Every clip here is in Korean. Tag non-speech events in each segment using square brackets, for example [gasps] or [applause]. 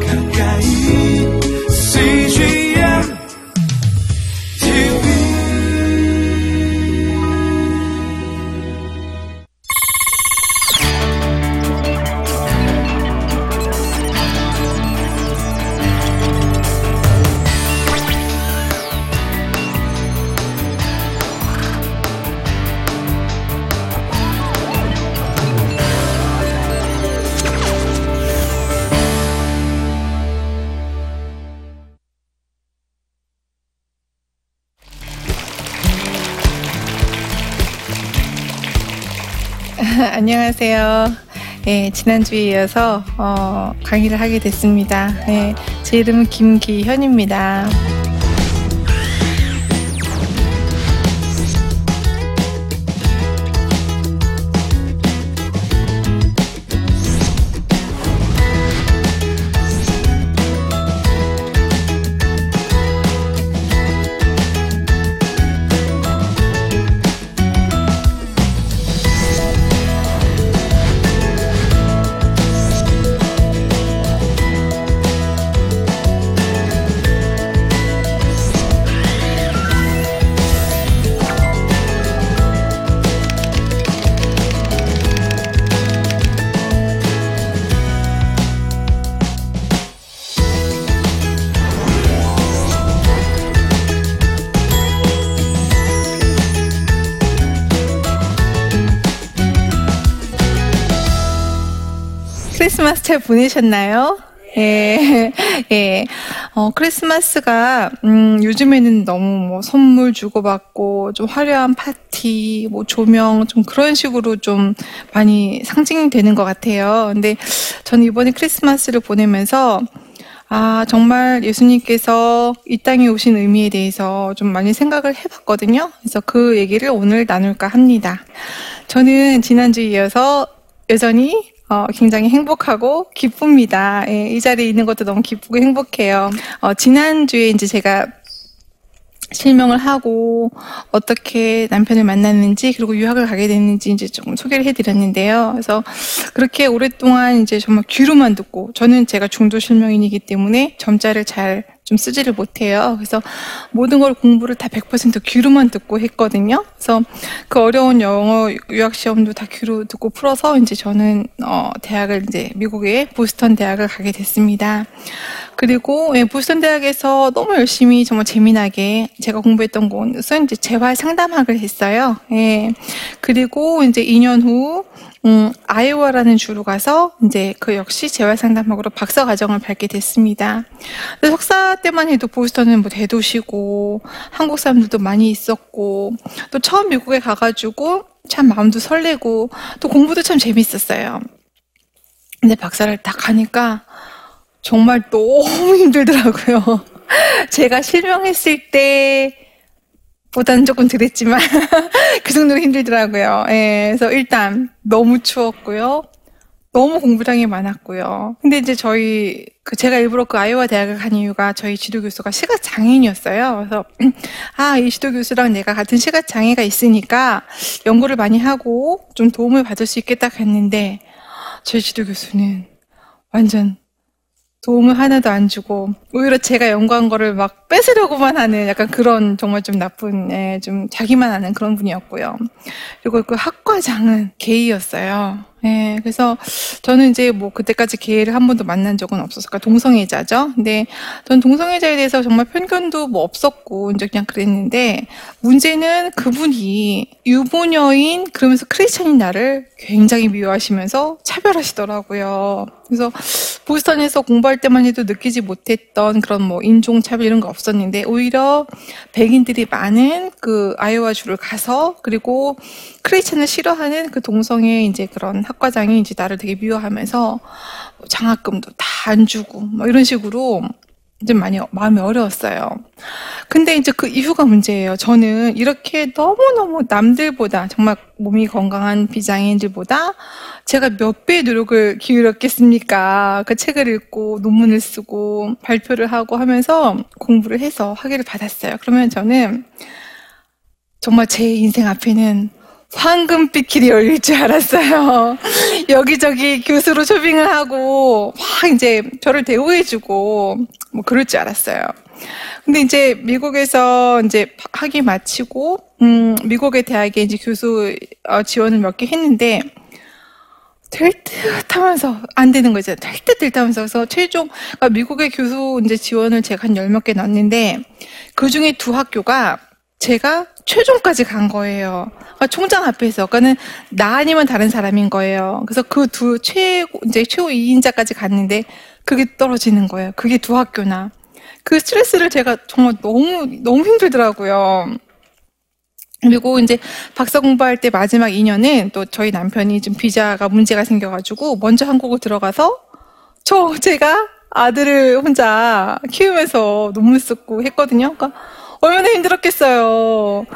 가까 안녕하세요. 예, 지난주에 이어서 어, 강의를 하게 됐습니다. 예, 제 이름은 김기현입니다. 크리스마스 잘 보내셨나요? 예, [laughs] 예. 어, 크리스마스가, 음, 요즘에는 너무 뭐 선물 주고받고, 좀 화려한 파티, 뭐 조명, 좀 그런 식으로 좀 많이 상징되는 것 같아요. 근데 저는 이번에 크리스마스를 보내면서, 아, 정말 예수님께서 이 땅에 오신 의미에 대해서 좀 많이 생각을 해봤거든요. 그래서 그 얘기를 오늘 나눌까 합니다. 저는 지난주에 이어서 여전히 어, 굉장히 행복하고 기쁩니다. 예, 이 자리에 있는 것도 너무 기쁘고 행복해요. 어, 지난주에 이제 제가 실명을 하고 어떻게 남편을 만났는지 그리고 유학을 가게 됐는지 이제 조금 소개를 해드렸는데요. 그래서 그렇게 오랫동안 이제 정말 귀로만 듣고 저는 제가 중도 실명인이기 때문에 점자를 잘좀 쓰지를 못해요. 그래서 모든 걸 공부를 다 100% 귀로만 듣고 했거든요. 그래서 그 어려운 영어 유학 시험도 다 귀로 듣고 풀어서 이제 저는 어 대학을 이제 미국의 보스턴 대학을 가게 됐습니다. 그리고 예, 보스턴 대학에서 너무 열심히 정말 재미나게 제가 공부했던 곳은 이제 재활 상담학을 했어요. 예. 그리고 이제 2년 후 음, 아이오와라는 주로 가서 이제 그 역시 재활 상담학으로 박사 과정을 밟게 됐습니다. 석사 때만 해도 보스턴은 뭐 대도시고 한국 사람들도 많이 있었고 또 처음 미국에 가가지고 참 마음도 설레고 또 공부도 참 재밌었어요. 근데 박사를 딱 하니까 정말 너무 [laughs] 힘들더라고요. [laughs] 제가 실명했을 때 보다는 조금 덜했지만 [laughs] 그 정도로 힘들더라고요. 예, 그래서 일단 너무 추웠고요. 너무 공부량이 많았고요. 근데 이제 저희 그 제가 일부러 그 아이오와 대학을 간 이유가 저희 지도 교수가 시각 장애인이었어요. 그래서 [clears throat] 아 이 지도 교수랑 내가 같은 시각 장애가 있으니까 연구를 많이 하고 좀 도움을 받을 수 있겠다 했는데 저희 지도 교수는 완전 도움을 하나도 안 주고 오히려 제가 연구한 거를 막 뺏으려고만 하는 약간 그런 정말 좀 나쁜 예, 좀 자기만 하는 그런 분이었고요. 그리고 그 학과장은 게이였어요. 예, 그래서 저는 이제 뭐 그때까지 기회를 한 번도 만난 적은 없었을까 동성애자죠. 근데 전 동성애자에 대해서 정말 편견도 뭐 없었고 이제 그냥 그랬는데 문제는 그분이 유부녀인 그러면서 크리스천인 나를 굉장히 미워하시면서 차별하시더라고요. 그래서 보스턴에서 공부할 때만 해도 느끼지 못했던 그런 뭐 인종차별 이런 거 없었는데 오히려 백인들이 많은 그 아이오와 주를 가서 그리고 크리스천을 싫어하는 그 동성애 이제 그런 학과장이 이제 나를 되게 미워하면서 장학금도 다 안 주고 뭐 이런 식으로 좀 많이 마음이 어려웠어요. 근데 이제 그 이유가 문제예요. 저는 이렇게 너무너무 남들보다 정말 몸이 건강한 비장애인들보다 제가 몇 배의 노력을 기울였겠습니까? 그 책을 읽고 논문을 쓰고 발표를 하고 하면서 공부를 해서 학위를 받았어요. 그러면 저는 정말 제 인생 앞에는 황금빛 길이 열릴 줄 알았어요. [laughs] 여기저기 교수로 쇼핑을 하고 막 이제 저를 대우해주고 뭐 그럴 줄 알았어요. 근데 이제 미국에서 이제 학위 마치고 음 미국의 대학에 이제 교수 어, 지원을 몇 개 했는데 될듯 하면서 안 되는 거죠. 될듯 될듯 하면서 그래서 최종 그러니까 미국의 교수 이제 지원을 제가 한 열 몇 개 넣었는데 그 중에 두 학교가 제가 최종까지 간 거예요. 그러니까 총장 앞에서. 그러니까는 나 아니면 다른 사람인 거예요. 그래서 그 두 최고 이제 최고 2인자까지 갔는데 그게 떨어지는 거예요. 그게 두 학교나. 그 스트레스를 제가 정말 너무 너무 힘들더라고요. 그리고 이제 박사 공부할 때 마지막 2년은 또 저희 남편이 좀 비자가 문제가 생겨가지고 먼저 한국을 들어가서 저 제가 아들을 혼자 키우면서 논문 쓰고 했거든요. 그러니까 얼마나 힘들었겠어요.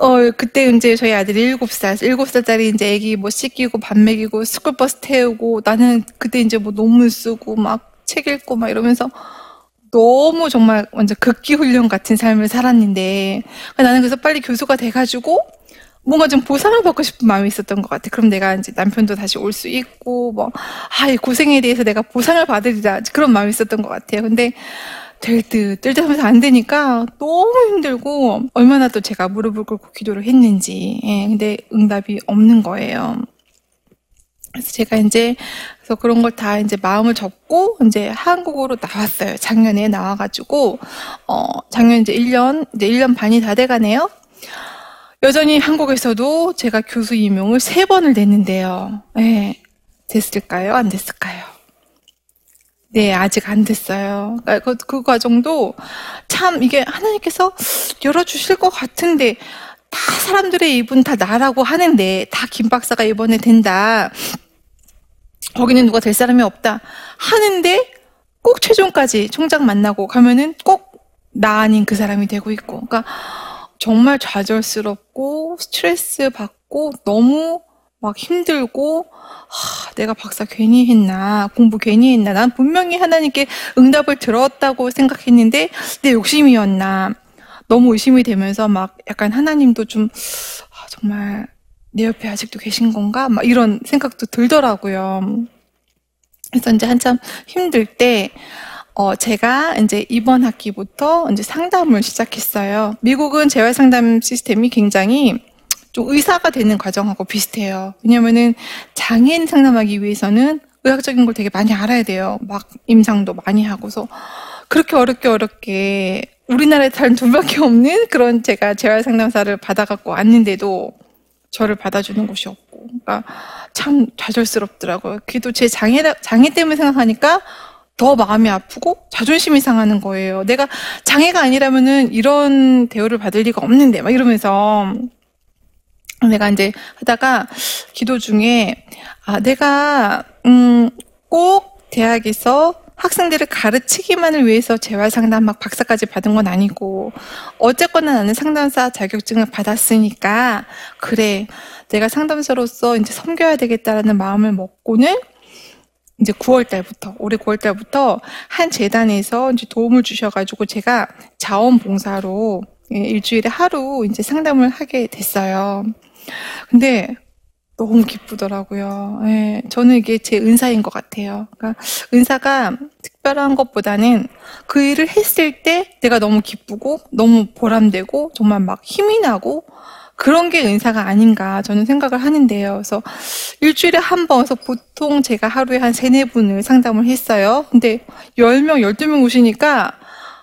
어, 그때 이제 저희 아들이 일곱 살, 일곱 살짜리 이제 애기 뭐 씻기고 밥 먹이고 스쿨버스 태우고 나는 그때 이제 뭐 논문 쓰고 막 책 읽고 막 이러면서 너무 정말 완전 극기 훈련 같은 삶을 살았는데 나는 그래서 빨리 교수가 돼가지고 뭔가 좀 보상을 받고 싶은 마음이 있었던 것 같아. 그럼 내가 이제 남편도 다시 올 수 있고 뭐 아, 이 고생에 대해서 내가 보상을 받으리라 그런 마음이 있었던 것 같아요. 근데 될 듯, 뜰듯 하면서 안 되니까 너무 힘들고 얼마나 또 제가 무릎을 꿇고 기도를 했는지. 예, 근데 응답이 없는 거예요. 그래서 제가 이제 그래서 그런 걸 다 이제 마음을 접고 이제 한국으로 나왔어요. 작년에 나와 가지고 어 작년 이제 1년 이제 1년 반이 다 돼 가네요. 여전히 한국에서도 제가 교수 임용을 세 번을 냈는데요. 예, 됐을까요? 안 됐을까요? 네, 아직 안 됐어요. 그러니까 그, 그 과정도 참 이게 하나님께서 열어주실 것 같은데 다 사람들의 입은 다 나라고 하는데 다 김 박사가 이번에 된다. 거기는 누가 될 사람이 없다. 하는데 꼭 최종까지 총장 만나고 가면은 꼭 나 아닌 그 사람이 되고 있고. 그러니까 정말 좌절스럽고 스트레스 받고 너무 막 힘들고 하, 내가 박사 괜히 했나 공부 괜히 했나 난 분명히 하나님께 응답을 들었다고 생각했는데 내 욕심이었나 너무 의심이 되면서 막 약간 하나님도 좀 아, 정말 내 옆에 아직도 계신 건가 막 이런 생각도 들더라고요. 그래서 이제 한참 힘들 때 어, 제가 이제 이번 학기부터 이제 상담을 시작했어요. 미국은 재활 상담 시스템이 굉장히 좀 의사가 되는 과정하고 비슷해요. 왜냐면은 장애인 상담하기 위해서는 의학적인 걸 되게 많이 알아야 돼요. 막 임상도 많이 하고서 그렇게 어렵게 어렵게 우리나라에 단 둘밖에 없는 그런 제가 재활 상담사를 받아갖고 왔는데도 저를 받아주는 곳이 없고, 그러니까 참 좌절스럽더라고요. 그래도 제 장애 장애 때문에 생각하니까 더 마음이 아프고 자존심이 상하는 거예요. 내가 장애가 아니라면은 이런 대우를 받을 리가 없는데 막 이러면서 내가 이제 하다가 기도 중에 아 내가 음 꼭 대학에서 학생들을 가르치기만을 위해서 재활 상담 막 박사까지 받은 건 아니고 어쨌거나 나는 상담사 자격증을 받았으니까 그래 내가 상담사로서 이제 섬겨야 되겠다라는 마음을 먹고는 이제 9월 달부터 올해 9월 달부터 한 재단에서 이제 도움을 주셔가지고 제가 자원봉사로 예, 일주일에 하루 이제 상담을 하게 됐어요. 근데 너무 기쁘더라고요. 예, 저는 이게 제 은사인 것 같아요. 그러니까 은사가 특별한 것보다는 그 일을 했을 때 내가 너무 기쁘고 너무 보람되고 정말 막 힘이 나고 그런 게 은사가 아닌가 저는 생각을 하는데요. 그래서 일주일에 한 번, 그래서 보통 제가 하루에 한 세네 분을 상담을 했어요. 근데 10명, 12명 오시니까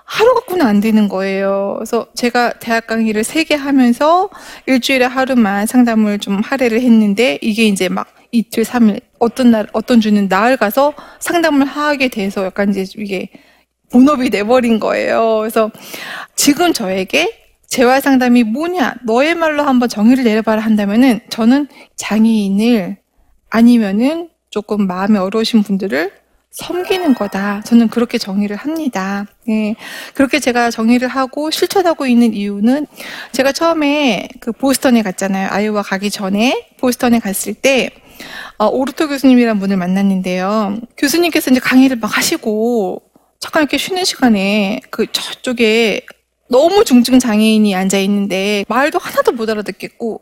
하루 갖고는 안 되는 거예요. 그래서 제가 대학 강의를 세 개 하면서 일주일에 하루만 상담을 좀 할애를 했는데 이게 이제 막 이틀, 삼일, 어떤 날, 어떤 주는 나흘 가서 상담을 하게 돼서 약간 이제 이게 본업이 돼버린 거예요. 그래서 지금 저에게 재활 상담이 뭐냐? 너의 말로 한번 정의를 내려봐라 한다면은 저는 장애인을 아니면은 조금 마음이 어려우신 분들을 섬기는 거다. 저는 그렇게 정의를 합니다. 예. 그렇게 제가 정의를 하고 실천하고 있는 이유는 제가 처음에 그 보스턴에 갔잖아요. 아이오와 가기 전에 보스턴에 갔을 때 어, 오르토 교수님이란 분을 만났는데요. 교수님께서 이제 강의를 막 하시고 잠깐 이렇게 쉬는 시간에 그 저쪽에 너무 중증 장애인이 앉아 있는데 말도 하나도 못 알아듣겠고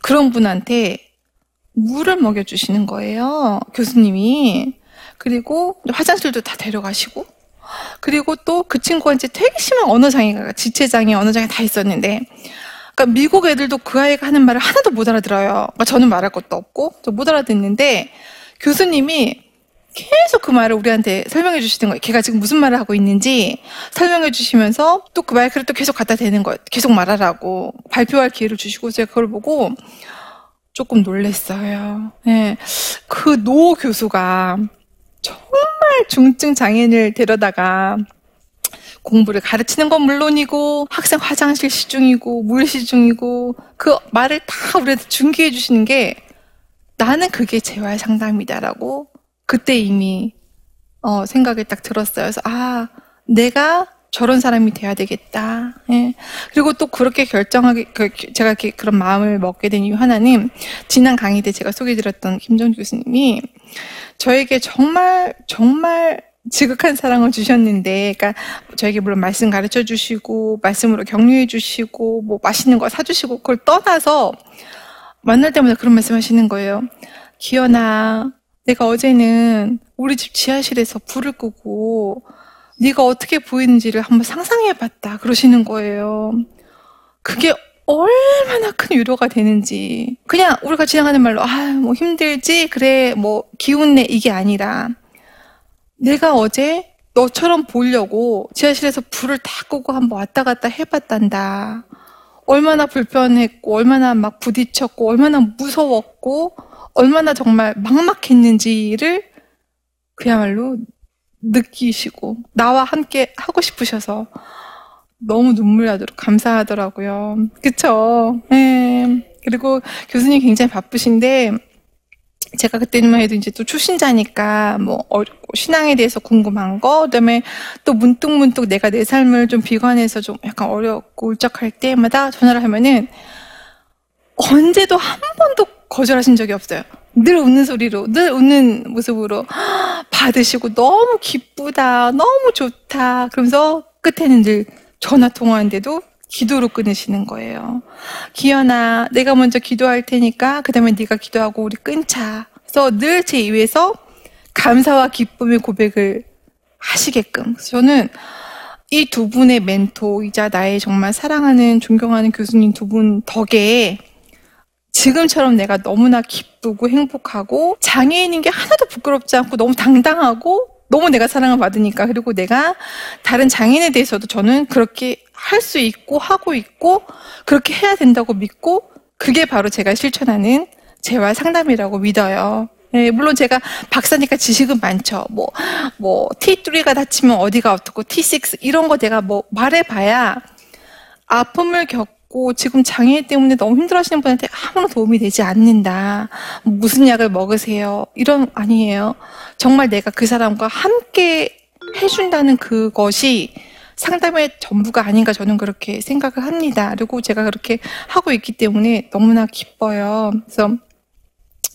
그런 분한테 물을 먹여주시는 거예요. 교수님이. 그리고 화장실도 다 데려가시고 그리고 또 그 친구가 이제 되게 심한 언어 장애가 지체장애, 언어 장애 다 있었는데 그러니까 미국 애들도 그 아이가 하는 말을 하나도 못 알아들어요. 그러니까 저는 말할 것도 없고 못 알아듣는데 교수님이 계속 그 말을 우리한테 설명해 주시는 거예요. 걔가 지금 무슨 말을 하고 있는지 설명해 주시면서 또 그 마이크를 또 계속 갖다 대는 거예요. 계속 말하라고 발표할 기회를 주시고 제가 그걸 보고 조금 놀랬어요. 네. 그 노 교수가 정말 중증 장애인을 데려다가 공부를 가르치는 건 물론이고 학생 화장실 시중이고 물 시중이고 그 말을 다 우리한테 중계해 주시는 게 나는 그게 재활 상담이다라고 그때 이미 어, 생각이 딱 들었어요. 그래서 아 내가 저런 사람이 돼야 되겠다. 예. 그리고 또 그렇게 결정하게 그, 제가 그런 마음을 먹게 된 이유 하나는 지난 강의 때 제가 소개드렸던 김정 교수님이 저에게 정말 정말 지극한 사랑을 주셨는데, 그러니까 저에게 물론 말씀 가르쳐 주시고 말씀으로 격려해 주시고 뭐 맛있는 거 사주시고 그걸 떠나서 만날 때마다 그런 말씀하시는 거예요. 기현아, 내가 어제는 우리 집 지하실에서 불을 끄고 네가 어떻게 보이는지를 한번 상상해봤다 그러시는 거예요. 그게 얼마나 큰 위로가 되는지 그냥 우리가 지나가는 말로 아 뭐 힘들지 그래 뭐 기운내 이게 아니라 내가 어제 너처럼 보려고 지하실에서 불을 다 끄고 한번 왔다 갔다 해봤단다. 얼마나 불편했고, 얼마나 막 부딪혔고, 얼마나 무서웠고, 얼마나 정말 막막했는지를 그야말로 느끼시고, 나와 함께 하고 싶으셔서 너무 눈물 나도록 감사하더라고요. 그쵸? 네. 그리고 교수님 굉장히 바쁘신데, 제가 그때만 해도 이제 또 초신자니까 뭐 신앙에 대해서 궁금한 거, 그다음에 또 문득 문득 내가 내 삶을 좀 비관해서 좀 약간 어렵고 울적할 때마다 전화를 하면은 언제도 한 번도 거절하신 적이 없어요. 늘 웃는 소리로, 늘 웃는 모습으로 받으시고 너무 기쁘다, 너무 좋다. 그러면서 끝에는 늘 전화 통화하는데도 기도로 끊으시는 거예요. 기현아, 내가 먼저 기도할 테니까 그 다음에 네가 기도하고 우리 끊자. 그래서 늘 제 입에서 감사와 기쁨의 고백을 하시게끔. 저는 이 두 분의 멘토이자 나의 정말 사랑하는 존경하는 교수님 두 분 덕에 지금처럼 내가 너무나 기쁘고 행복하고 장애인인 게 하나도 부끄럽지 않고 너무 당당하고 너무 내가 사랑을 받으니까 그리고 내가 다른 장애인에 대해서도 저는 그렇게 할 수 있고 하고 있고 그렇게 해야 된다고 믿고 그게 바로 제가 실천하는 재활 상담이라고 믿어요. 예, 물론 제가 박사니까 지식은 많죠. 뭐, 뭐, T3가 다치면 어디가 어떻고, T6, 이런 거 내가 뭐 말해봐야 아픔을 겪 고 지금 장애 때문에 너무 힘들어 하시는 분한테 아무런 도움이 되지 않는다. 무슨 약을 먹으세요. 이런, 아니에요. 정말 내가 그 사람과 함께 해준다는 그것이 상담의 전부가 아닌가 저는 그렇게 생각을 합니다. 그리고 제가 그렇게 하고 있기 때문에 너무나 기뻐요. 그래서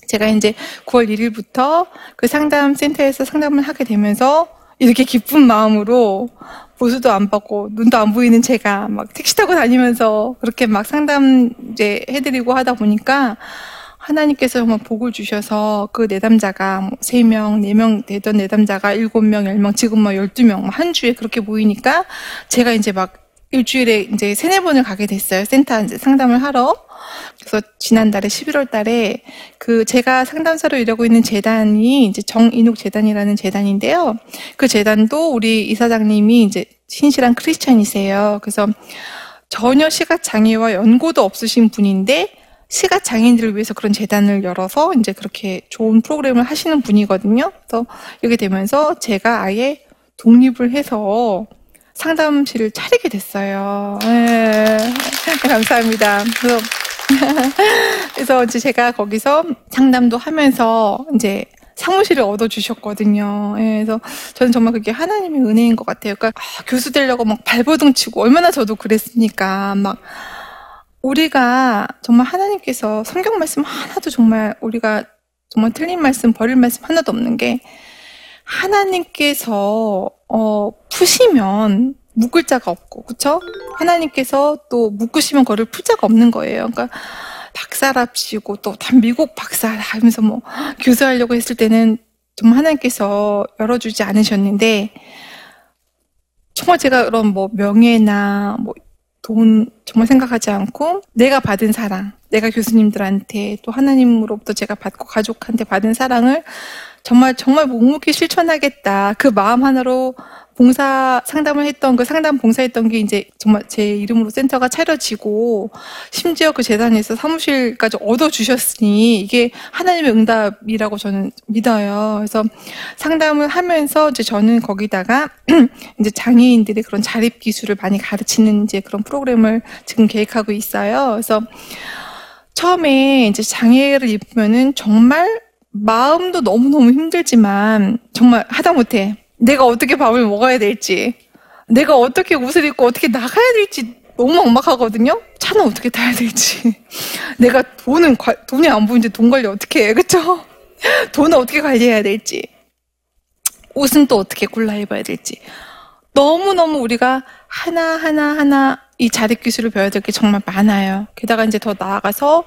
제가 이제 9월 1일부터 그 상담 센터에서 상담을 하게 되면서 이렇게 기쁜 마음으로 보수도 안 받고 눈도 안 보이는 제가 막 택시 타고 다니면서 그렇게 막 상담 이제 해드리고 하다 보니까 하나님께서 정말 복을 주셔서 그 내담자가 뭐 3명, 4명 되던 내담자가 7명, 10명, 지금 뭐 12명, 뭐한 주에 그렇게 보이니까 제가 이제 막 일주일에 이제 세네 번을 가게 됐어요. 센터 이제 상담을 하러. 그래서 지난달에 11월 달에 그 제가 상담사로 일하고 있는 재단이 이제 정인욱 재단이라는 재단인데요. 그 재단도 우리 이사장님이 이제 신실한 크리스찬이세요. 그래서 전혀 시각 장애와 연고도 없으신 분인데 시각 장애인들을 위해서 그런 재단을 열어서 이제 그렇게 좋은 프로그램을 하시는 분이거든요. 그래서 이렇게 되면서 제가 아예 독립을 해서 상담실을 차리게 됐어요. 네. [laughs] 감사합니다. 그래서, [laughs] 그래서 이제 제가 거기서 상담도 하면서 이제 사무실을 얻어주셨거든요. 예, 그래서 저는 정말 그게 하나님의 은혜인 것 같아요. 그러니까 아, 교수 되려고 막 발버둥 치고 얼마나 저도 그랬으니까 막 우리가 정말 하나님께서 성경 말씀 하나도 정말 우리가 정말 틀린 말씀, 버릴 말씀 하나도 없는 게 하나님께서 어, 푸시면 묶을 자가 없고, 그쵸? 하나님께서 또 묶으시면 그거를 풀 자가 없는 거예요. 그러니까 박사랍시고 또다 미국 박사라 하면서 뭐 교수하려고 했을 때는 정말 하나님께서 열어주지 않으셨는데 정말 제가 그런 뭐 명예나 뭐 돈 정말 생각하지 않고 내가 받은 사랑, 내가 교수님들한테 또 하나님으로부터 제가 받고 가족한테 받은 사랑을 정말 정말 묵묵히 실천하겠다. 그 마음 하나로 봉사 상담을 했던 그 상담 봉사했던 게 이제 정말 제 이름으로 센터가 차려지고 심지어 그 재단에서 사무실까지 얻어 주셨으니 이게 하나님의 응답이라고 저는 믿어요. 그래서 상담을 하면서 이제 저는 거기다가 [clears throat] 이제 장애인들의 그런 자립 기술을 많이 가르치는 이제 그런 프로그램을 지금 계획하고 있어요. 그래서 처음에 이제 장애를 입으면은 정말 마음도 너무너무 힘들지만 정말 하다못해 내가 어떻게 밥을 먹어야 될지 내가 어떻게 옷을 입고 어떻게 나가야 될지 너무 막막하거든요. 차는 어떻게 타야 될지 [laughs] 내가 돈은 돈이 안 보이는데 돈 관리 어떻게 해 그쵸? [laughs] 돈을 어떻게 관리해야 될지 옷은 또 어떻게 골라 입어야 될지 너무너무 우리가 하나하나 하나 이 자립 기술을 배워야 될 게 정말 많아요. 게다가 이제 더 나아가서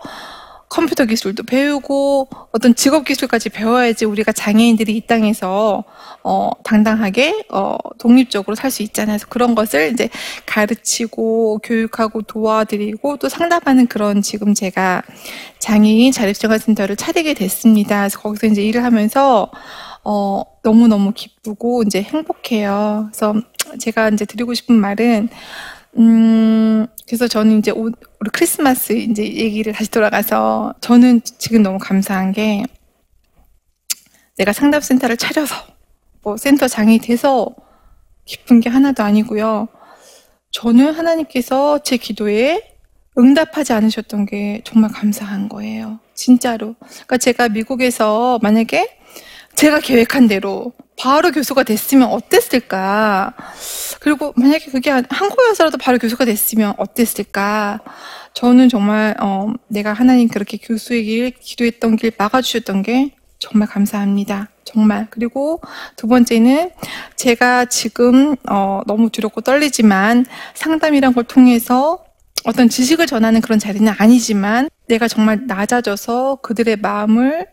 컴퓨터 기술도 배우고 어떤 직업 기술까지 배워야지 우리가 장애인들이 이 땅에서 어, 당당하게 어, 독립적으로 살 수 있잖아요. 그래서 그런 것을 이제 가르치고 교육하고 도와드리고 또 상담하는 그런 지금 제가 장애인 자립생활센터를 차리게 됐습니다. 그래서 거기서 이제 일을 하면서 어, 너무너무 기쁘고 이제 행복해요. 그래서 제가 이제 드리고 싶은 말은 음, 그래서 저는 이제 오, 우리 크리스마스 이제 얘기를 다시 돌아가서 저는 지금 너무 감사한 게 내가 상담센터를 차려서 뭐 센터 장이 돼서 기쁜 게 하나도 아니고요. 저는 하나님께서 제 기도에 응답하지 않으셨던 게 정말 감사한 거예요. 진짜로. 그러니까 제가 미국에서 만약에 제가 계획한 대로 바로 교수가 됐으면 어땠을까? 그리고 만약에 그게 한국에서라도 바로 교수가 됐으면 어땠을까? 저는 정말 어, 내가 하나님 그렇게 교수의 길, 기도했던 길 막아주셨던 게 정말 감사합니다. 정말. 그리고 두 번째는 제가 지금 어, 너무 두렵고 떨리지만 상담이란 걸 통해서 어떤 지식을 전하는 그런 자리는 아니지만 내가 정말 낮아져서 그들의 마음을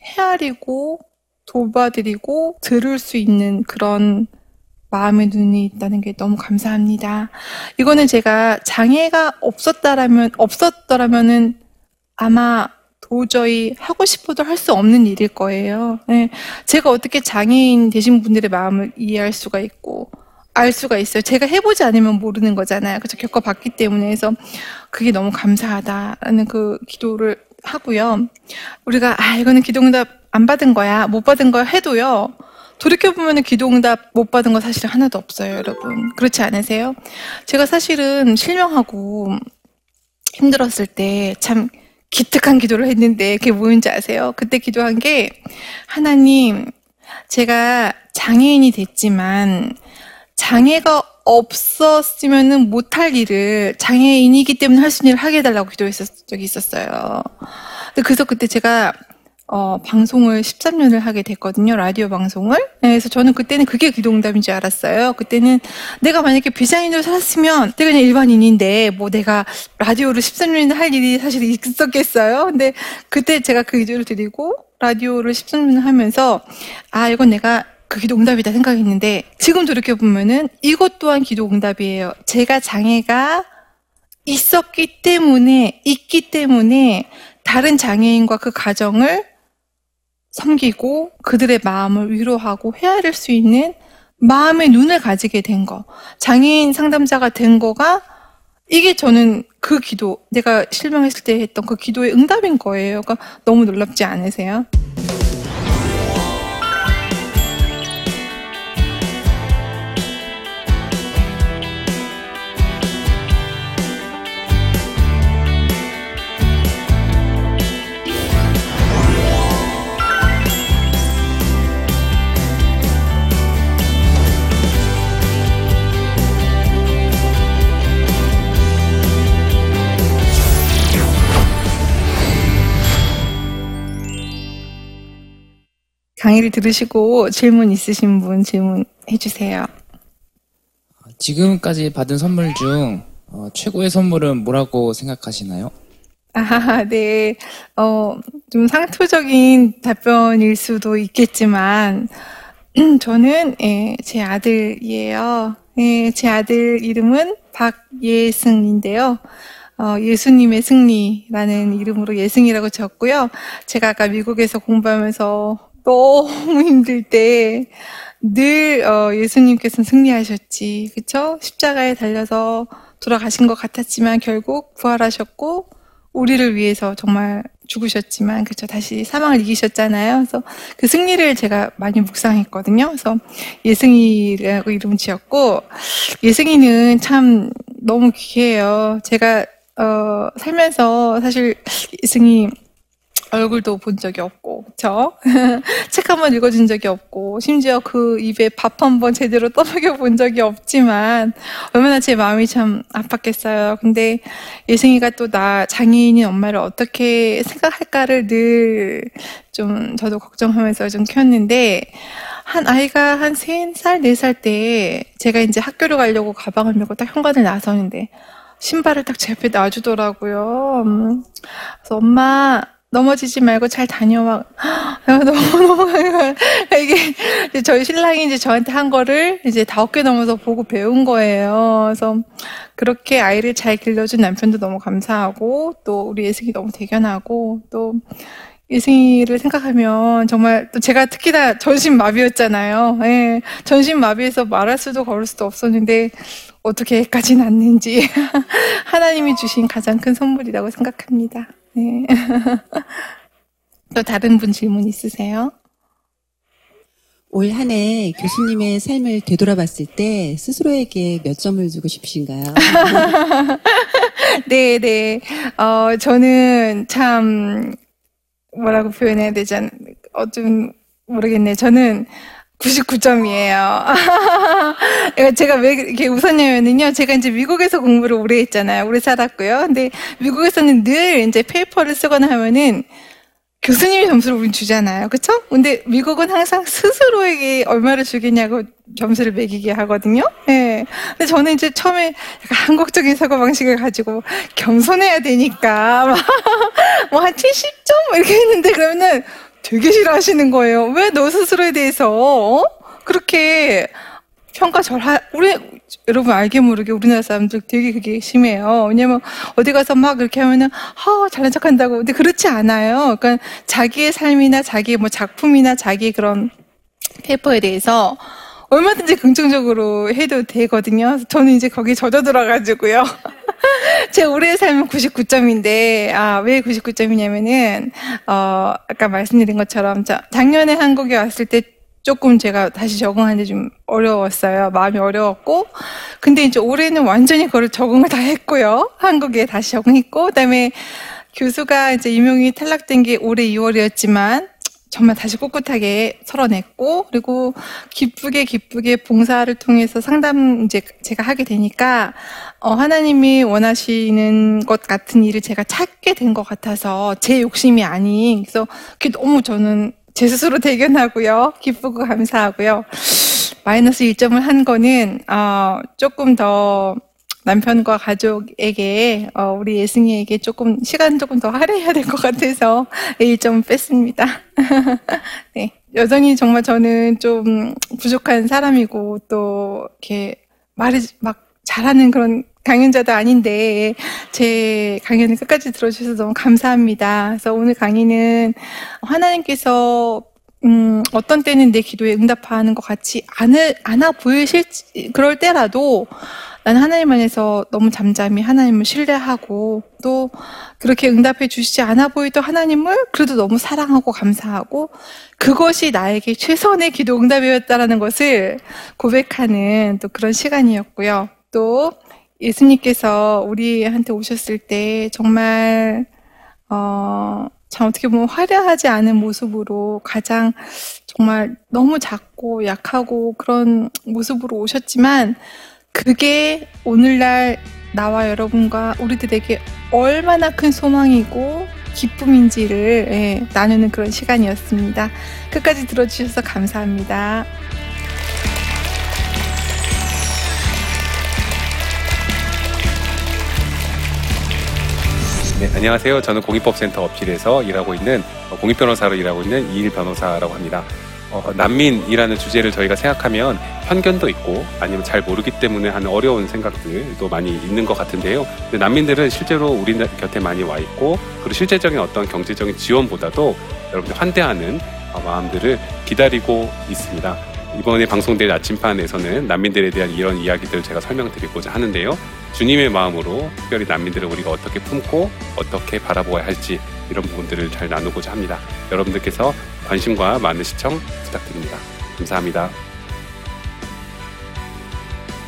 헤아리고 도와드리고 들을 수 있는 그런 마음의 눈이 있다는 게 너무 감사합니다. 이거는 제가 장애가 없었다라면, 없었더라면은 아마 도저히 하고 싶어도 할 수 없는 일일 거예요. 네. 제가 어떻게 장애인 되신 분들의 마음을 이해할 수가 있고, 알 수가 있어요. 제가 해보지 않으면 모르는 거잖아요. 그죠? 겪어봤기 때문에. 해서 그게 너무 감사하다라는 그 기도를 하고요. 우리가, 아, 이거는 기도응답 안 받은 거야, 못 받은 거야 해도요. 돌이켜 보면 기도응답 못 받은 거 사실 하나도 없어요, 여러분. 그렇지 않으세요? 제가 사실은 실명하고 힘들었을 때 참 기특한 기도를 했는데 그게 뭐였는지 아세요? 그때 기도한 게 하나님, 제가 장애인이 됐지만 장애가 없었으면 못할 일을 장애인이기 때문에 할 수 있는 일을 하게 해달라고 기도했었 적이 있었어요. 그래서 그때 제가 어, 방송을 13년을 하게 됐거든요. 라디오 방송을. 네, 그래서 저는 그때는 그게 기도응답인 줄 알았어요. 그때는 내가 만약에 비장애인으로 살았으면 내가 그냥 일반인인데 뭐 내가 라디오를 13년이나 할 일이 사실 있었겠어요. 근데 그때 제가 그 기도를 드리고 라디오를 13년을 하면서 아, 이건 내가 그 기도 응답이다 생각했는데 지금 돌이켜 보면은 이것 또한 기도 응답이에요. 제가 장애가 있었기 때문에 있기 때문에 다른 장애인과 그 가정을 섬기고 그들의 마음을 위로하고 헤아릴 수 있는 마음의 눈을 가지게 된 거. 장애인 상담자가 된 거가 이게 저는 그 기도, 내가 실명했을 때 했던 그 기도의 응답인 거예요. 그러니까 너무 놀랍지 않으세요? 강의를 들으시고 질문 있으신 분 질문해 주세요. 지금까지 받은 선물 중 어, 최고의 선물은 뭐라고 생각하시나요? 아, 네. 어, 좀 상투적인 답변일 수도 있겠지만, [clears throat] 저는, 예, 제 아들이에요. 예, 제 아들 이름은 박예승인데요. 어, 예수님의 승리라는 이름으로 예승이라고 적고요. 제가 아까 미국에서 공부하면서 너무 힘들 때, 늘, 어, 예수님께서는 승리하셨지. 그쵸? 십자가에 달려서 돌아가신 것 같았지만 결국 부활하셨고, 우리를 위해서 정말 죽으셨지만 그쵸 다시 사망을 이기셨잖아요. 그래서 그 승리를 제가 많이 묵상했거든요. 그래서 예승이라고 이름 지었고 예승이는 참 너무 귀해요. 제가 어, 살면서 사실 예승이 얼굴도 본 적이 없고, 그쵸? [laughs] 책 한 번 읽어준 적이 없고, 심지어 그 입에 밥 한 번 제대로 떠먹여 본 적이 없지만, 얼마나 제 마음이 참 아팠겠어요. 근데 예승이가 또 나 장애인인 엄마를 어떻게 생각할까를 늘 좀 저도 걱정하면서 좀 키웠는데, 한 아이가 한 세 살, 네 살 때, 제가 이제 학교를 가려고 가방을 메고 딱 현관을 나서는데, 신발을 딱 제 앞에 놔주더라고요. 음. 그래서 엄마, 넘어지지 말고 잘 다녀와. [gasps] 너무 너무 [laughs] 이게 저희 신랑이 이제 저한테 한 거를 이제 다 어깨 넘어서 보고 배운 거예요. 그래서 그렇게 아이를 잘 길러준 남편도 너무 감사하고 또 우리 예승이 너무 대견하고 또 예승이를 생각하면 정말 또 제가 특히나 전신 마비였잖아요. 예, 전신 마비에서 말할 수도 걸을 수도 없었는데 어떻게까지 났는지 [laughs] 하나님이 주신 가장 큰 선물이라고 생각합니다. 네. [laughs] 또 다른 분 질문 있으세요? 올 한 해 교수님의 삶을 되돌아봤을 때 스스로에게 몇 점을 주고 싶으신가요? [laughs] 네, 네. 어, 저는 참, 뭐라고 표현해야 되지 않, 어, 좀, 모르겠네. 저는 99점이에요. [laughs] 제가 왜 이렇게 웃었냐면요. 제가 이제 미국에서 공부를 오래 했잖아요. 오래 살았고요. 근데 미국에서는 늘 이제 페이퍼를 쓰거나 하면은 교수님이 점수를 우린 주잖아요. 그쵸? 근데 미국은 항상 스스로에게 얼마를 주겠냐고 점수를 매기게 하거든요. 예. 네. 근데 저는 이제 처음에 약간 한국적인 사고방식을 가지고 겸손해야 되니까, [laughs] 뭐한 70점? 이렇게 했는데 그러면은 되게 싫어하시는 거예요. 왜 너 스스로에 대해서 어? 그렇게 평가 절하 우리 여러분 알게 모르게 우리나라 사람들 되게 그게 심해요. 왜냐면 어디 가서 막 그렇게 하면은 하 잘난 척한다고. 근데 그렇지 않아요. 그러니까 자기의 삶이나 자기의 뭐 작품이나 자기의 그런 페이퍼에 대해서 얼마든지 긍정적으로 해도 되거든요. 저는 이제 거기 젖어 들어가지고요. [laughs] [laughs] 제 올해 삶은 99점인데, 아, 왜 99점이냐면은, 어, 아까 말씀드린 것처럼, 자, 작년에 한국에 왔을 때 조금 제가 다시 적응하는데 좀 어려웠어요. 마음이 어려웠고. 근데 이제 올해는 완전히 그걸 적응을 다 했고요. 한국에 다시 적응했고, 그 다음에 교수가 이제 임용이 탈락된 게 올해 2월이었지만, 정말 다시 꿋꿋하게 털어냈고 그리고 기쁘게 기쁘게 봉사를 통해서 상담 이제 제가 하게 되니까 어, 하나님이 원하시는 것 같은 일을 제가 찾게 된 것 같아서 제 욕심이 아닌 그래서 그게 너무 저는 제 스스로 대견하고요. 기쁘고 감사하고요. 마이너스 1점을 한 거는 어, 조금 더 남편과 가족에게 어, 우리 예승이에게 조금 시간 조금 더 할애해야 될 것 같아서 일점 뺐습니다. [laughs] 네, 여전히 정말 저는 좀 부족한 사람이고 또 이렇게 말을 막 잘하는 그런 강연자도 아닌데 제 강연을 끝까지 들어주셔서 너무 감사합니다. 그래서 오늘 강의는 하나님께서 음, 어떤 때는 내 기도에 응답하는 것 같이 안을, 안아 보이실, 그럴 때라도 나는 하나님 안에서 너무 잠잠히 하나님을 신뢰하고 또 그렇게 응답해 주시지 않아 보이도 하나님을 그래도 너무 사랑하고 감사하고 그것이 나에게 최선의 기도 응답이었다라는 것을 고백하는 또 그런 시간이었고요. 또 예수님께서 우리한테 오셨을 때 정말 어, 참 어떻게 보면 화려하지 않은 모습으로 가장 정말 너무 작고 약하고 그런 모습으로 오셨지만 그게 오늘날 나와 여러분과 우리들에게 얼마나 큰 소망이고 기쁨인지를 예, 나누는 그런 시간이었습니다. 끝까지 들어주셔서 감사합니다. 네, 안녕하세요. 저는 공익법센터 업실에서 일하고 있는 어, 공익 변호사로 일하고 있는 이일 변호사라고 합니다. 어, 난민이라는 주제를 저희가 생각하면 편견도 있고 아니면 잘 모르기 때문에 하는 어려운 생각들도 많이 있는 것 같은데요. 근데 난민들은 실제로 우리 곁에 많이 와 있고 그리고 실제적인 어떤 경제적인 지원보다도 여러분들 환대하는 어, 마음들을 기다리고 있습니다. 이번에 방송된 아침판에서는 난민들에 대한 이런 이야기들을 제가 설명드리고자 하는데요. 주님의 마음으로 특별히 난민들을 우리가 어떻게 품고 어떻게 바라보아야 할지 이런 부분들을 잘 나누고자 합니다. 여러분들께서 관심과 많은 시청 부탁드립니다. 감사합니다.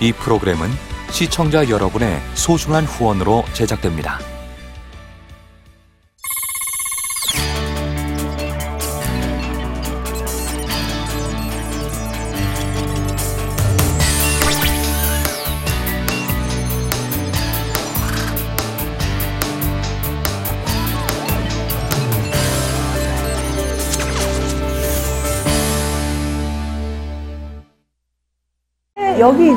이 프로그램은 시청자 여러분의 소중한 후원으로 제작됩니다.